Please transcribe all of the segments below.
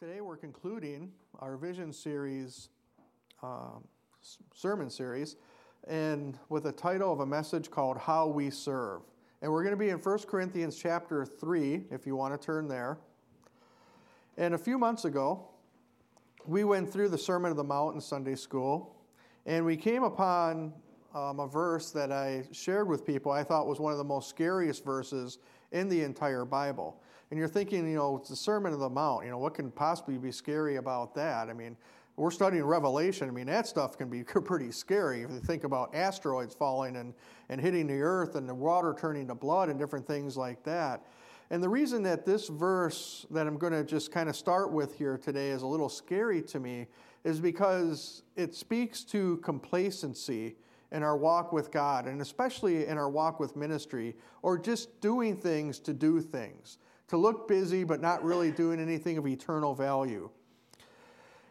Today we're concluding our Vision series, um, sermon series, and with a title of a message called How We Serve. And we're going to be in 1 Corinthians chapter 3, if you want to turn there. And a few months ago, we went through the Sermon of the Mount in Sunday school, and we came upon um, a verse that I shared with people I thought was one of the most scariest verses in the entire Bible and you're thinking, you know, it's the Sermon of the Mount. You know, what can possibly be scary about that? I mean, we're studying Revelation. I mean, that stuff can be pretty scary if you think about asteroids falling and, and hitting the earth and the water turning to blood and different things like that. And the reason that this verse that I'm going to just kind of start with here today is a little scary to me is because it speaks to complacency in our walk with God, and especially in our walk with ministry, or just doing things to do things to look busy but not really doing anything of eternal value.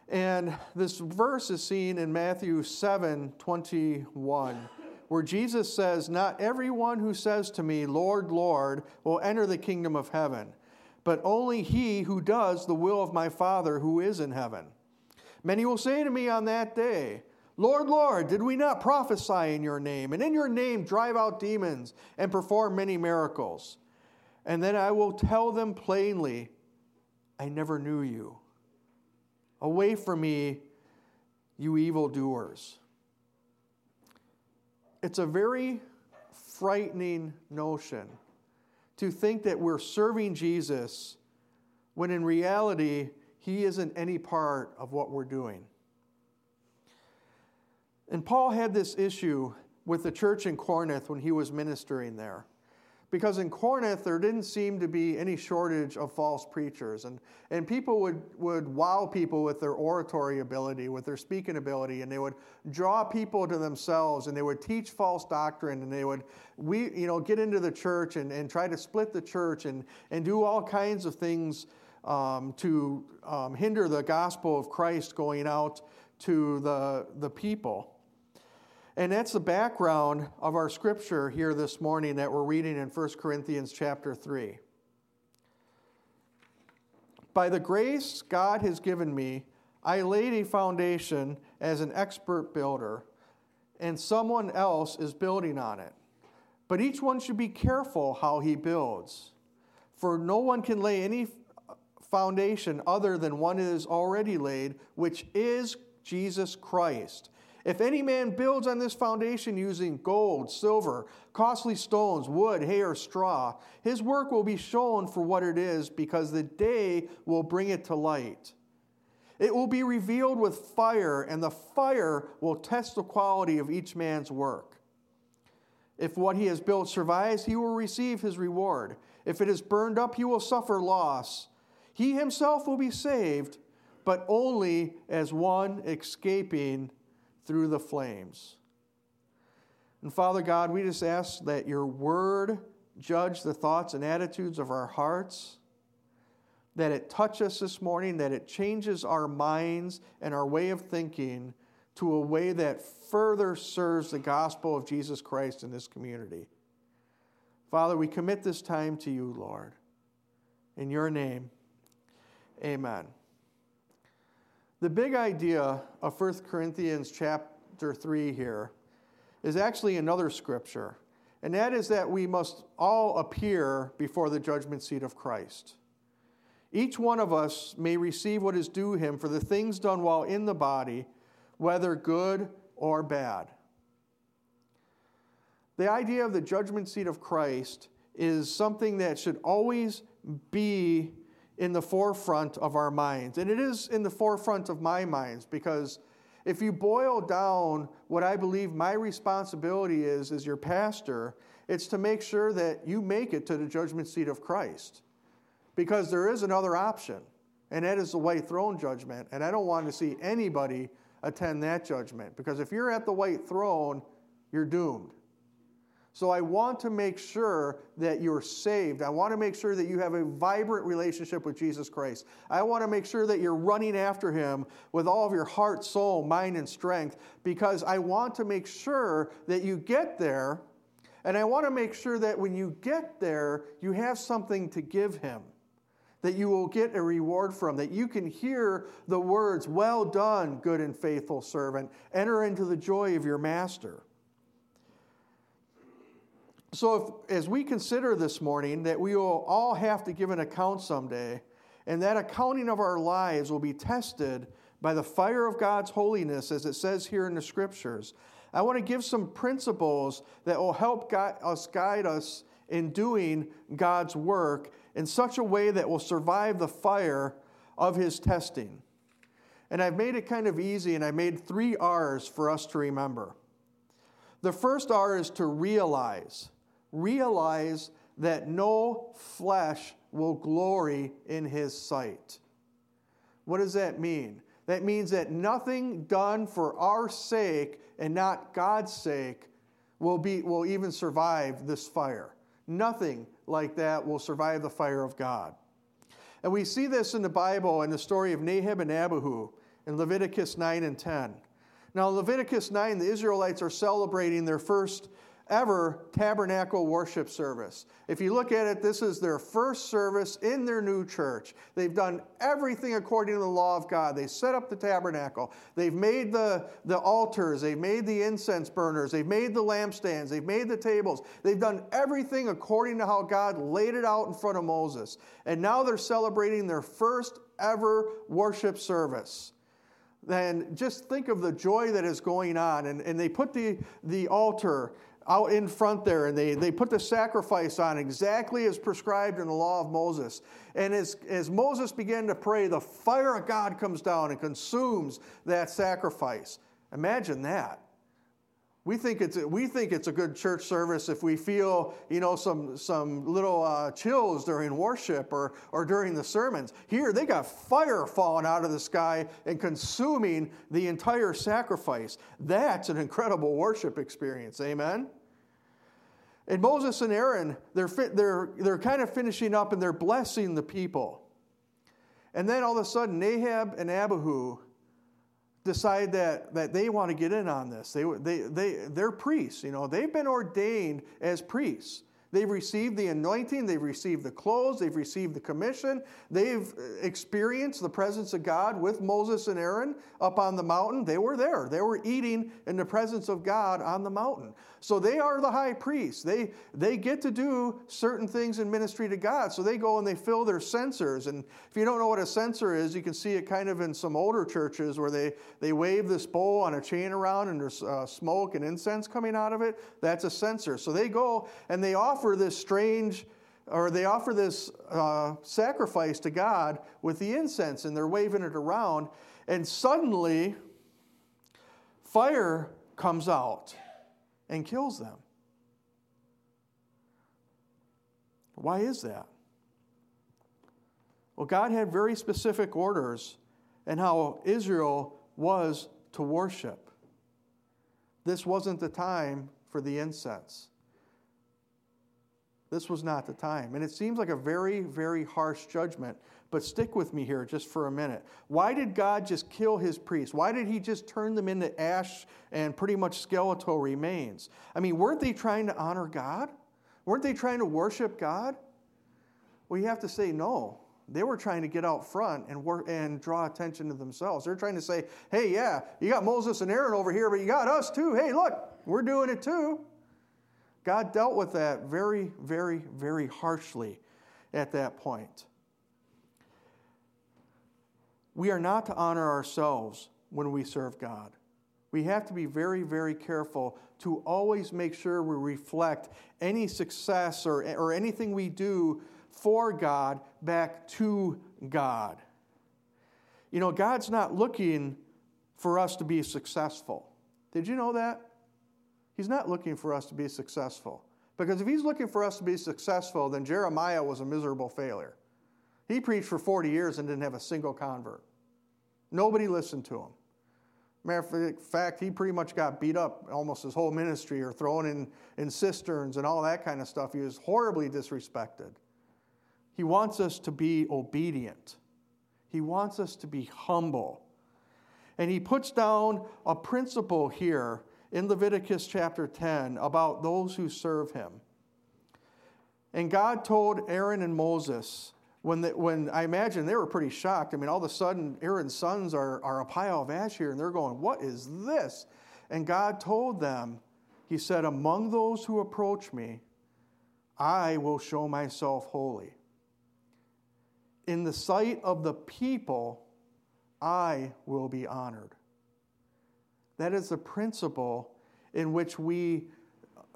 And this verse is seen in Matthew 7 21, where Jesus says, Not everyone who says to me, Lord, Lord, will enter the kingdom of heaven, but only he who does the will of my Father who is in heaven. Many will say to me on that day, Lord, Lord, did we not prophesy in your name, and in your name drive out demons and perform many miracles? And then I will tell them plainly, I never knew you. Away from me, you evildoers. It's a very frightening notion to think that we're serving Jesus when in reality, he isn't any part of what we're doing. And Paul had this issue with the church in Corinth when he was ministering there because in Corinth there didn't seem to be any shortage of false preachers. And, and people would, would wow people with their oratory ability with their speaking ability and they would draw people to themselves and they would teach false doctrine and they would we, you know, get into the church and, and try to split the church and, and do all kinds of things um, to um, hinder the gospel of christ going out to the, the people and that's the background of our scripture here this morning that we're reading in 1 Corinthians chapter 3. By the grace God has given me, I laid a foundation as an expert builder, and someone else is building on it. But each one should be careful how he builds, for no one can lay any foundation other than one is already laid, which is Jesus Christ. If any man builds on this foundation using gold, silver, costly stones, wood, hay, or straw, his work will be shown for what it is because the day will bring it to light. It will be revealed with fire, and the fire will test the quality of each man's work. If what he has built survives, he will receive his reward. If it is burned up, he will suffer loss. He himself will be saved, but only as one escaping through the flames. And Father God, we just ask that your word judge the thoughts and attitudes of our hearts, that it touch us this morning, that it changes our minds and our way of thinking to a way that further serves the gospel of Jesus Christ in this community. Father, we commit this time to you, Lord. In your name, amen. The big idea of 1 Corinthians chapter 3 here is actually another scripture, and that is that we must all appear before the judgment seat of Christ. Each one of us may receive what is due him for the things done while in the body, whether good or bad. The idea of the judgment seat of Christ is something that should always be in the forefront of our minds. And it is in the forefront of my minds because if you boil down what I believe my responsibility is as your pastor, it's to make sure that you make it to the judgment seat of Christ. Because there is another option, and that is the white throne judgment. And I don't want to see anybody attend that judgment because if you're at the white throne, you're doomed. So I want to make sure that you're saved. I want to make sure that you have a vibrant relationship with Jesus Christ. I want to make sure that you're running after him with all of your heart, soul, mind, and strength because I want to make sure that you get there. And I want to make sure that when you get there, you have something to give him. that you will get a reward from, that you can hear the words, Well done, good and faithful servant, enter into the joy of your master. So, if, as we consider this morning that we will all have to give an account someday, and that accounting of our lives will be tested by the fire of God's holiness, as it says here in the scriptures, I want to give some principles that will help guide us guide us in doing God's work in such a way that will survive the fire of his testing. And I've made it kind of easy, and I made three R's for us to remember. The first R is to realize. Realize that no flesh will glory in his sight. What does that mean? That means that nothing done for our sake and not God's sake will, be, will even survive this fire. Nothing like that will survive the fire of God. And we see this in the Bible in the story of Nadab and Abihu in Leviticus 9 and 10. Now, Leviticus 9, the Israelites are celebrating their first ever tabernacle worship service. If you look at it, this is their first service in their new church. They've done everything according to the law of God. They set up the tabernacle. They've made the, the altars. They've made the incense burners. They've made the lampstands. They've made the tables. They've done everything according to how God laid it out in front of Moses. And now they're celebrating their first ever worship service then just think of the joy that is going on. And, and they put the, the altar out in front there and they, they put the sacrifice on exactly as prescribed in the law of Moses. And as, as Moses began to pray, the fire of God comes down and consumes that sacrifice. Imagine that. We think it's we think it's a good church service if we feel you know some some little uh, chills during worship or or during the sermons. Here they got fire falling out of the sky and consuming the entire sacrifice. That's an incredible worship experience. Amen. And Moses and Aaron, they're, they're, they're kind of finishing up and they're blessing the people. And then all of a sudden, Nadab and Abihu decide that, that they want to get in on this. They, they, they, they're priests, you know, they've been ordained as priests. They've received the anointing, they've received the clothes, they've received the commission, they've experienced the presence of God with Moses and Aaron up on the mountain. They were there, they were eating in the presence of God on the mountain. So they are the high priests. They, they get to do certain things in ministry to God. So they go and they fill their censers. And if you don't know what a censer is, you can see it kind of in some older churches where they, they wave this bowl on a chain around and there's uh, smoke and incense coming out of it. That's a censer. So they go and they offer this strange or they offer this uh, sacrifice to God with the incense and they're waving it around, and suddenly fire comes out and kills them. Why is that? Well, God had very specific orders and how Israel was to worship. This wasn't the time for the incense. This was not the time. And it seems like a very, very harsh judgment. But stick with me here just for a minute. Why did God just kill his priests? Why did he just turn them into ash and pretty much skeletal remains? I mean, weren't they trying to honor God? Weren't they trying to worship God? Well, you have to say no. They were trying to get out front and work and draw attention to themselves. They're trying to say, "Hey, yeah, you got Moses and Aaron over here, but you got us too. Hey, look, we're doing it too." God dealt with that very, very, very harshly at that point. We are not to honor ourselves when we serve God. We have to be very, very careful to always make sure we reflect any success or, or anything we do for God back to God. You know, God's not looking for us to be successful. Did you know that? He's not looking for us to be successful. Because if he's looking for us to be successful, then Jeremiah was a miserable failure. He preached for 40 years and didn't have a single convert. Nobody listened to him. Matter of fact, he pretty much got beat up almost his whole ministry or thrown in, in cisterns and all that kind of stuff. He was horribly disrespected. He wants us to be obedient, he wants us to be humble. And he puts down a principle here in Leviticus chapter 10 about those who serve him. And God told Aaron and Moses, when, the, when I imagine they were pretty shocked. I mean, all of a sudden, Aaron's sons are, are a pile of ash here, and they're going, What is this? And God told them, He said, Among those who approach me, I will show myself holy. In the sight of the people, I will be honored. That is the principle in which we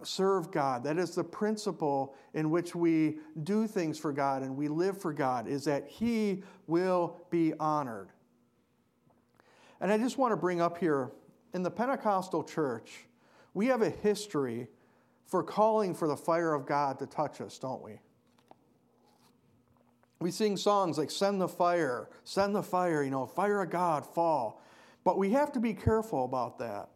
serve God. That is the principle in which we do things for God and we live for God, is that He will be honored. And I just want to bring up here in the Pentecostal church, we have a history for calling for the fire of God to touch us, don't we? We sing songs like Send the Fire, Send the Fire, you know, Fire of God, fall. But we have to be careful about that.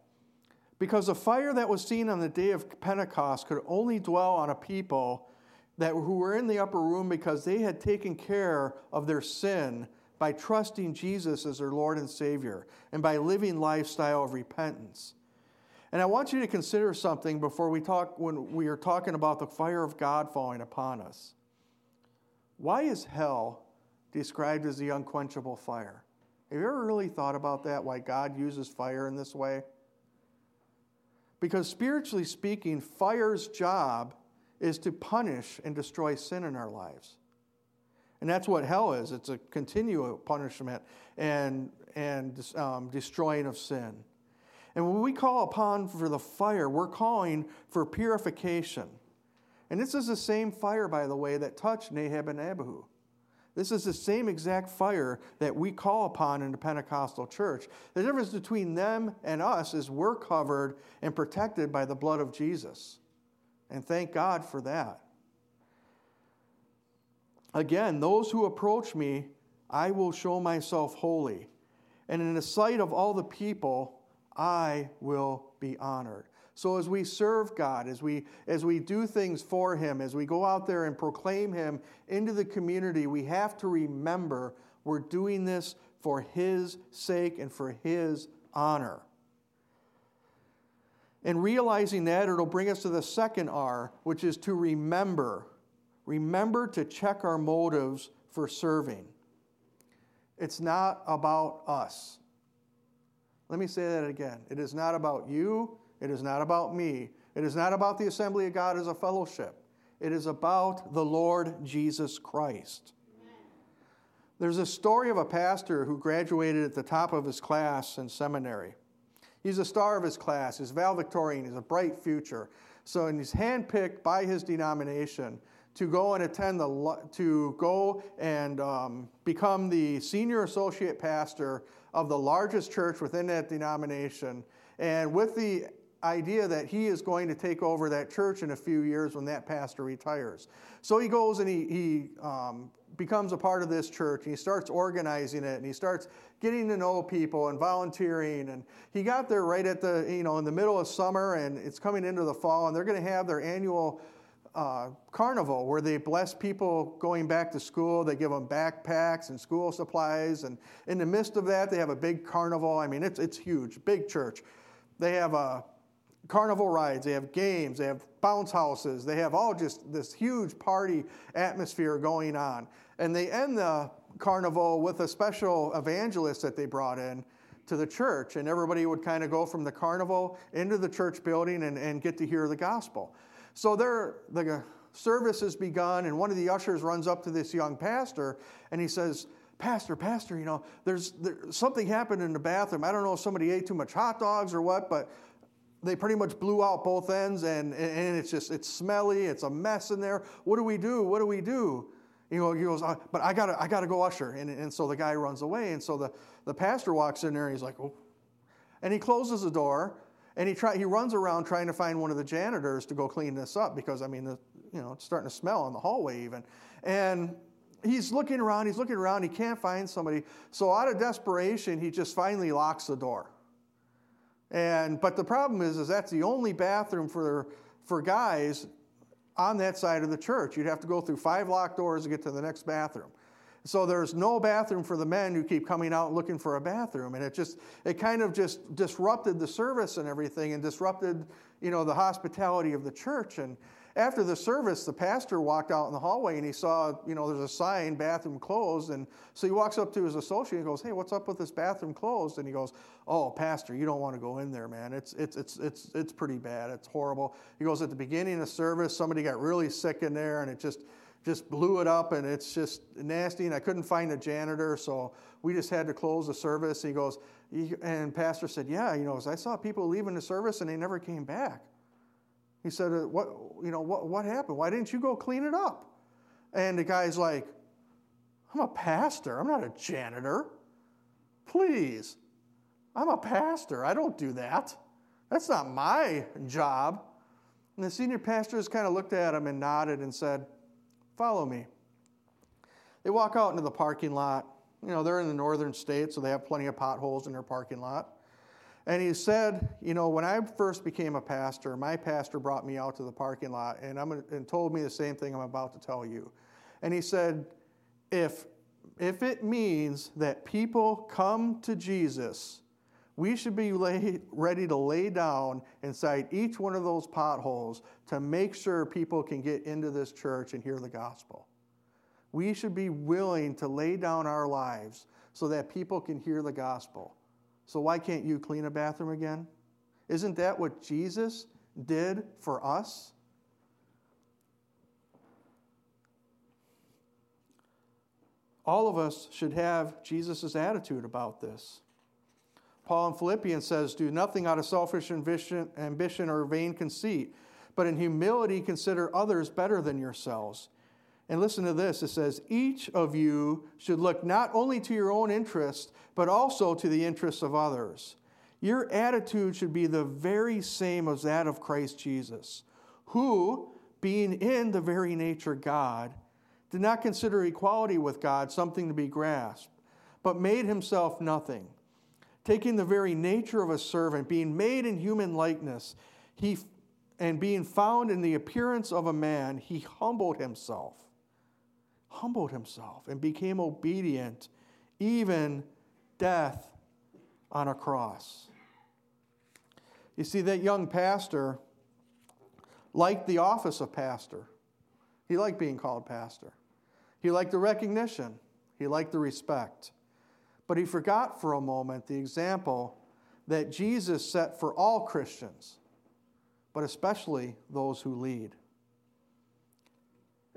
Because the fire that was seen on the day of Pentecost could only dwell on a people that, who were in the upper room because they had taken care of their sin by trusting Jesus as their Lord and Savior and by living lifestyle of repentance. And I want you to consider something before we talk when we are talking about the fire of God falling upon us. Why is hell described as the unquenchable fire? Have you ever really thought about that? Why God uses fire in this way? Because spiritually speaking, fire's job is to punish and destroy sin in our lives. And that's what hell is it's a continual punishment and, and um, destroying of sin. And when we call upon for the fire, we're calling for purification. And this is the same fire, by the way, that touched Nadab and Abihu. This is the same exact fire that we call upon in the Pentecostal church. The difference between them and us is we're covered and protected by the blood of Jesus. And thank God for that. Again, those who approach me, I will show myself holy. And in the sight of all the people, I will be honored. So as we serve God, as we as we do things for him, as we go out there and proclaim him into the community, we have to remember we're doing this for his sake and for his honor. And realizing that, it'll bring us to the second R, which is to remember. Remember to check our motives for serving. It's not about us. Let me say that again. It is not about you. It is not about me. It is not about the assembly of God as a fellowship. It is about the Lord Jesus Christ. There's a story of a pastor who graduated at the top of his class in seminary. He's a star of his class. He's valedictorian. He's a bright future. So, and he's handpicked by his denomination to go and attend the to go and um, become the senior associate pastor of the largest church within that denomination, and with the idea that he is going to take over that church in a few years when that pastor retires. So he goes and he, he um, becomes a part of this church and he starts organizing it and he starts getting to know people and volunteering and he got there right at the you know in the middle of summer and it's coming into the fall and they're going to have their annual uh, carnival where they bless people going back to school. They give them backpacks and school supplies. And in the midst of that, they have a big carnival. I mean, it's, it's huge, big church. They have a carnival rides, they have games, they have bounce houses, they have all just this huge party atmosphere going on. And they end the carnival with a special evangelist that they brought in to the church. And everybody would kind of go from the carnival into the church building and, and get to hear the gospel. So there, the service has begun, and one of the ushers runs up to this young pastor and he says, Pastor, Pastor, you know, there's there, something happened in the bathroom. I don't know if somebody ate too much hot dogs or what, but they pretty much blew out both ends and, and it's just it's smelly it's a mess in there. What do we do? What do we do? You know he goes uh, but i gotta i gotta go usher. And, and so the guy runs away and so the, the pastor walks in there and he's like oh and he closes the door and he try he runs around trying to find one of the janitors to go clean this up because i mean the, you know it's starting to smell in the hallway even. And he's looking around he's looking around he can't find somebody. So out of desperation he just finally locks the door and, but the problem is, is that's the only bathroom for, for guys on that side of the church. You'd have to go through five locked doors to get to the next bathroom. So there's no bathroom for the men who keep coming out looking for a bathroom. And it just, it kind of just disrupted the service and everything and disrupted, you know, the hospitality of the church. And, after the service, the pastor walked out in the hallway and he saw, you know, there's a sign, bathroom closed. And so he walks up to his associate and goes, Hey, what's up with this bathroom closed? And he goes, Oh, pastor, you don't want to go in there, man. It's, it's, it's, it's, it's pretty bad. It's horrible. He goes, At the beginning of service, somebody got really sick in there and it just, just blew it up and it's just nasty. And I couldn't find a janitor, so we just had to close the service. He goes, and pastor said, Yeah, you know, I saw people leaving the service and they never came back. He said, uh, What, you know, what, what happened? Why didn't you go clean it up? And the guy's like, I'm a pastor. I'm not a janitor. Please. I'm a pastor. I don't do that. That's not my job. And the senior pastor just kind of looked at him and nodded and said, Follow me. They walk out into the parking lot. You know, they're in the northern states, so they have plenty of potholes in their parking lot. And he said, You know, when I first became a pastor, my pastor brought me out to the parking lot and, I'm, and told me the same thing I'm about to tell you. And he said, if, if it means that people come to Jesus, we should be lay, ready to lay down inside each one of those potholes to make sure people can get into this church and hear the gospel. We should be willing to lay down our lives so that people can hear the gospel. So why can't you clean a bathroom again? Isn't that what Jesus did for us? All of us should have Jesus' attitude about this. Paul in Philippians says, Do nothing out of selfish ambition, or vain conceit, but in humility consider others better than yourselves. And listen to this it says, Each of you should look not only to your own interest, but also to the interests of others. Your attitude should be the very same as that of Christ Jesus, who, being in the very nature God, did not consider equality with God something to be grasped, but made himself nothing. Taking the very nature of a servant, being made in human likeness, he, and being found in the appearance of a man, he humbled himself humbled himself and became obedient, even death on a cross. You see, that young pastor liked the office of pastor. He liked being called pastor. He liked the recognition. He liked the respect. But he forgot for a moment the example that Jesus set for all Christians, but especially those who lead.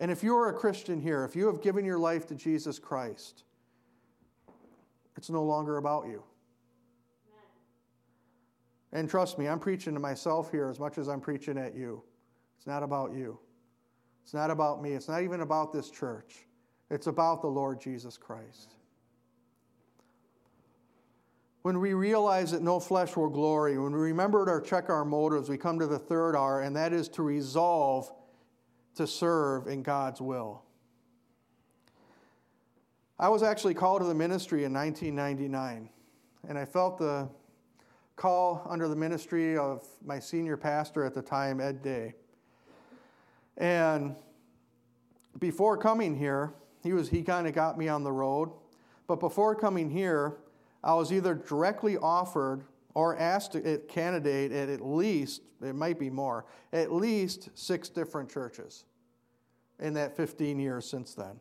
And if you're a Christian here, if you have given your life to Jesus Christ, it's no longer about you. And trust me, I'm preaching to myself here as much as I'm preaching at you. It's not about you. It's not about me. It's not even about this church. It's about the Lord Jesus Christ. When we realize that no flesh will glory, when we remember to check our motives, we come to the third R, and that is to resolve to serve in God's will. I was actually called to the ministry in 1999, and I felt the call under the ministry of my senior pastor at the time, Ed Day. And before coming here, he was he kind of got me on the road. But before coming here, I was either directly offered or asked to candidate at at least, it might be more, at least six different churches in that 15 years since then.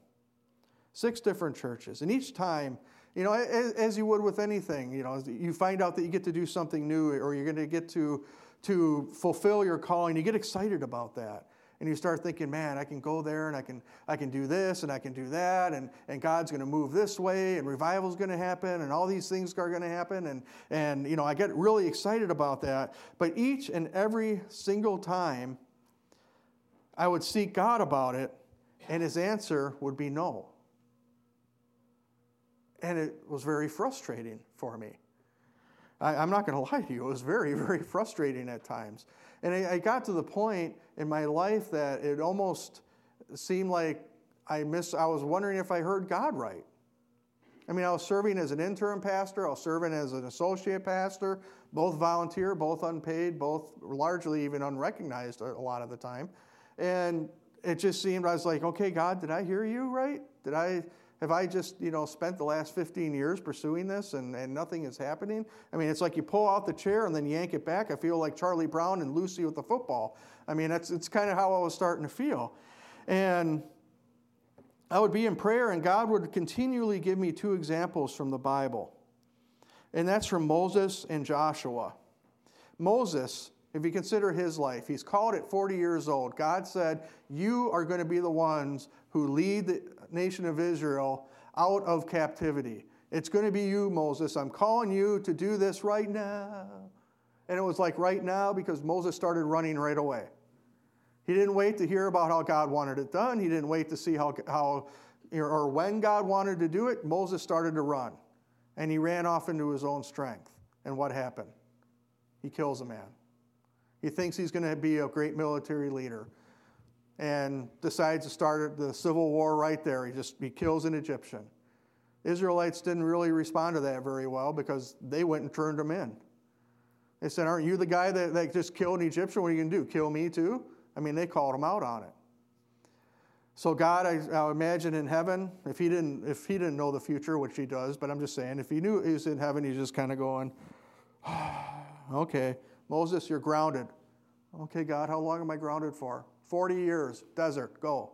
Six different churches. And each time, you know, as, as, you would with anything, you know, you find out that you get to do something new or you're going to get to, to fulfill your calling. You get excited about that. And you start thinking, man, I can go there and I can, I can do this and I can do that, and, and God's going to move this way, and revival's going to happen, and all these things are going to happen. And, and, you know, I get really excited about that. But each and every single time, I would seek God about it, and his answer would be no. And it was very frustrating for me. I, am not going to lie to you, it was very, very frustrating at times. And I, I got to the point in my life that it almost seemed like I missed, I was wondering if I heard God right. I mean, I was serving as an interim pastor, I was serving as an associate pastor, both volunteer, both unpaid, both largely even unrecognized a lot of the time. And it just seemed, I was like, okay, God, did I hear you right? Did I, Have I just, you know, spent the last 15 years pursuing this and, and nothing is happening? I mean, it's like you pull out the chair and then yank it back. I feel like Charlie Brown and Lucy with the football. I mean, that's it's kind of how I was starting to feel. And I would be in prayer, and God would continually give me two examples from the Bible. And that's from Moses and Joshua. Moses, if you consider his life, he's called at 40 years old. God said, You are going to be the ones who lead the nation of Israel out of captivity. It's going to be you, Moses. I'm calling you to do this right now. And it was like right now because Moses started running right away. He didn't wait to hear about how God wanted it done. He didn't wait to see how, how or when God wanted to do it. Moses started to run. And he ran off into his own strength. And what happened? He kills a man. He thinks he's going to be a great military leader and decides to start the civil war right there. He just he kills an Egyptian. Israelites didn't really respond to that very well because they went and turned him in. They said, Aren't you the guy that, that just killed an Egyptian? What are you going to do? Kill me too? I mean, they called him out on it. So God, I, I, imagine in heaven, if he didn't, if he didn't know the future, which he does, but I'm just saying, if he knew he was in heaven, he's just kind of going, okay, Moses, you're grounded. Okay, God, how long am I grounded for? 40 years, desert, go.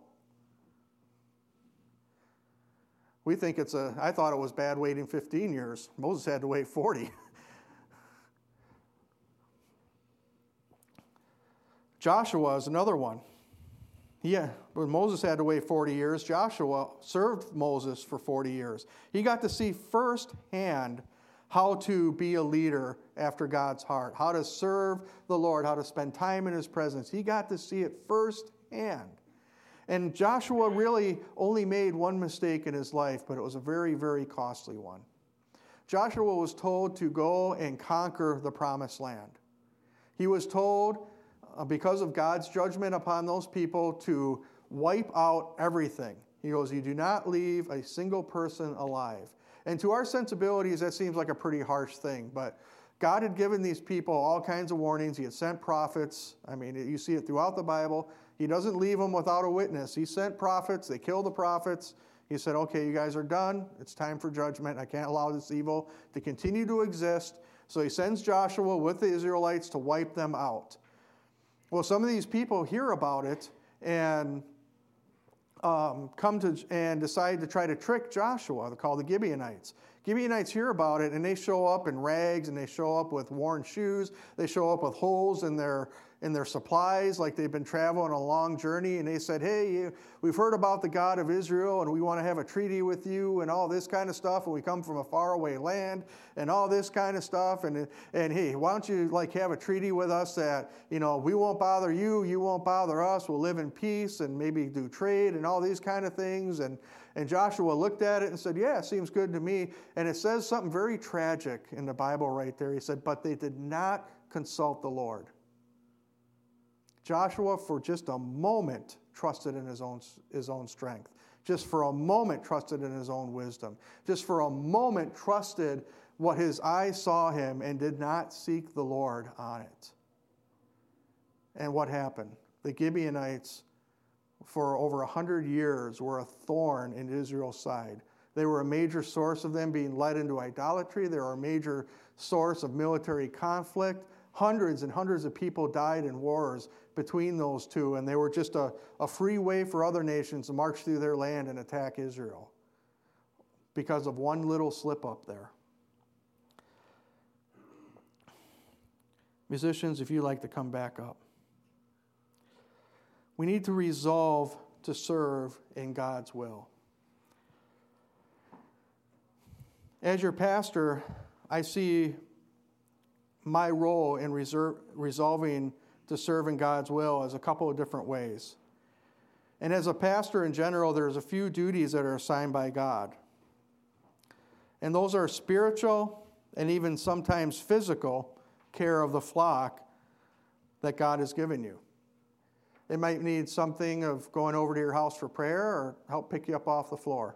We think it's a, I thought it was bad waiting 15 years. Moses had to wait 40. Joshua is another one. Yeah, uh, but Moses had to wait 40 years. Joshua served Moses for 40 years. He got to see firsthand how to be a leader after God's heart, how to serve the Lord, how to spend time in His presence. He got to see it firsthand. And Joshua really only made one mistake in his life, but it was a very, very costly one. Joshua was told to go and conquer the promised land. He was told, uh, because of God's judgment upon those people, to wipe out everything. He goes, You do not leave a single person alive. And to our sensibilities, that seems like a pretty harsh thing. But God had given these people all kinds of warnings. He had sent prophets. I mean, you see it throughout the Bible. He doesn't leave them without a witness. He sent prophets. They killed the prophets. He said, Okay, you guys are done. It's time for judgment. I can't allow this evil to continue to exist. So he sends Joshua with the Israelites to wipe them out. Well, some of these people hear about it and um, come to and decide to try to trick Joshua. They're called the Gibeonites. Gibeonites hear about it and they show up in rags and they show up with worn shoes. They show up with holes in their in their supplies, like they've been traveling a long journey, and they said, Hey, we've heard about the God of Israel, and we want to have a treaty with you, and all this kind of stuff, and we come from a faraway land, and all this kind of stuff, and, and hey, why don't you like have a treaty with us that, you know, we won't bother you, you won't bother us, we'll live in peace, and maybe do trade, and all these kind of things, and and Joshua looked at it and said, Yeah, seems good to me. And it says something very tragic in the Bible right there. He said, But they did not consult the Lord. Joshua, for just a moment, trusted in his own, his own strength. Just for a moment, trusted in his own wisdom. Just for a moment, trusted what his eyes saw him and did not seek the Lord on it. And what happened? The Gibeonites, for over a hundred years, were a thorn in Israel's side. They were a major source of them being led into idolatry. They were a major source of military conflict. Hundreds and hundreds of people died in wars between those two, and they were just a, a free way for other nations to march through their land and attack Israel because of one little slip up there. Musicians, if you'd like to come back up, we need to resolve to serve in God's will. As your pastor, I see my role in reserve, resolving to serve in God's will is a couple of different ways. And as a pastor in general, there's a few duties that are assigned by God. And those are spiritual and even sometimes physical care of the flock that God has given you. It might need something of going over to your house for prayer or help pick you up off the floor.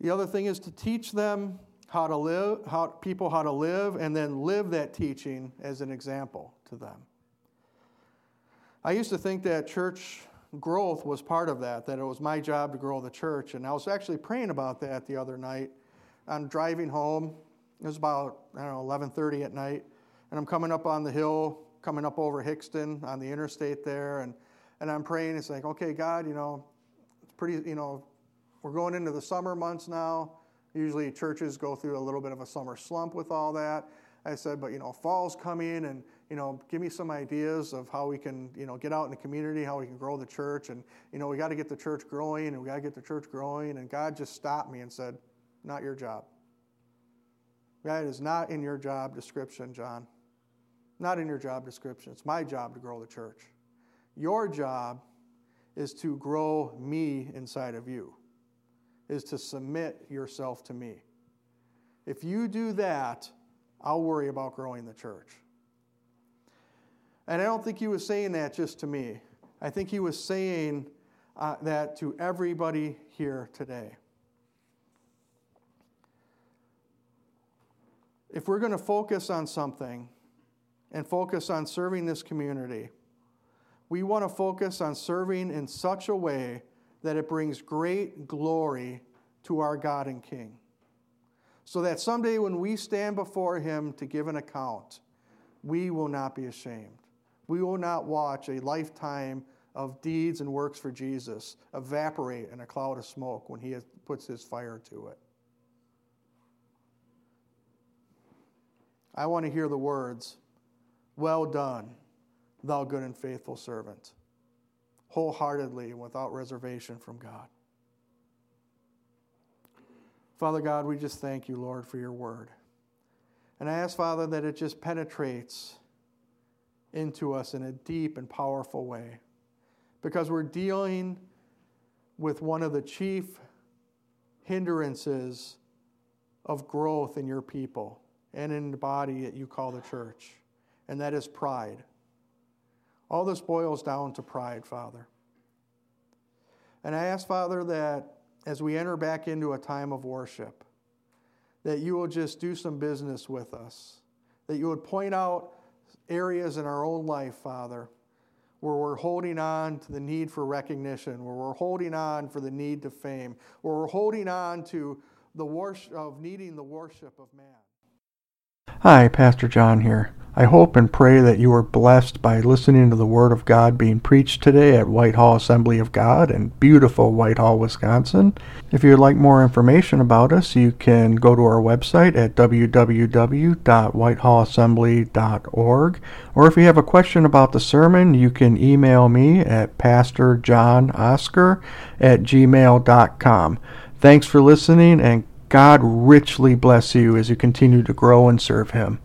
The other thing is to teach them how to live, how people how to live, and then live that teaching as an example to them. I used to think that church growth was part of that, that it was my job to grow the church. And I was actually praying about that the other night. I'm driving home. It was about, I don't know, 11.30 at night. And I'm coming up on the hill, coming up over Hixton on the interstate there. And, and I'm praying. It's like, okay, God, you know, it's pretty, you know, we're going into the summer months now. Usually churches go through a little bit of a summer slump with all that. I said, but you know, fall's coming and you know, give me some ideas of how we can, you know, get out in the community, how we can grow the church. And, you know, we got to get the church growing and we got to get the church growing. And God just stopped me and said, not your job. That is not in your job description, John. Not in your job description. It's my job to grow the church. Your job is to grow me inside of you, is to submit yourself to me. If you do that, I'll worry about growing the church. And I don't think he was saying that just to me. I think he was saying uh, that to everybody here today. If we're going to focus on something and focus on serving this community, we want to focus on serving in such a way that it brings great glory to our God and King. So that someday when we stand before Him to give an account, we will not be ashamed. We will not watch a lifetime of deeds and works for Jesus evaporate in a cloud of smoke when He puts His fire to it. I want to hear the words, Well done, thou good and faithful servant, wholeheartedly and without reservation from God. Father God, we just thank you, Lord, for your word. And I ask, Father, that it just penetrates into us in a deep and powerful way because we're dealing with one of the chief hindrances of growth in your people and in the body that you call the church, and that is pride. All this boils down to pride, Father. And I ask, Father, that as we enter back into a time of worship, that you will just do some business with us, that you would point out areas in our own life, Father, where we're holding on to the need for recognition, where we're holding on for the need to fame, where we're holding on to the worship of needing the worship of man. Hi, Pastor John here. I hope and pray that you are blessed by listening to the Word of God being preached today at Whitehall Assembly of God in beautiful Whitehall, Wisconsin. If you'd like more information about us, you can go to our website at www.whitehallassembly.org. Or if you have a question about the sermon, you can email me at pastorjohnoscar at gmail.com. Thanks for listening and God richly bless you as you continue to grow and serve Him.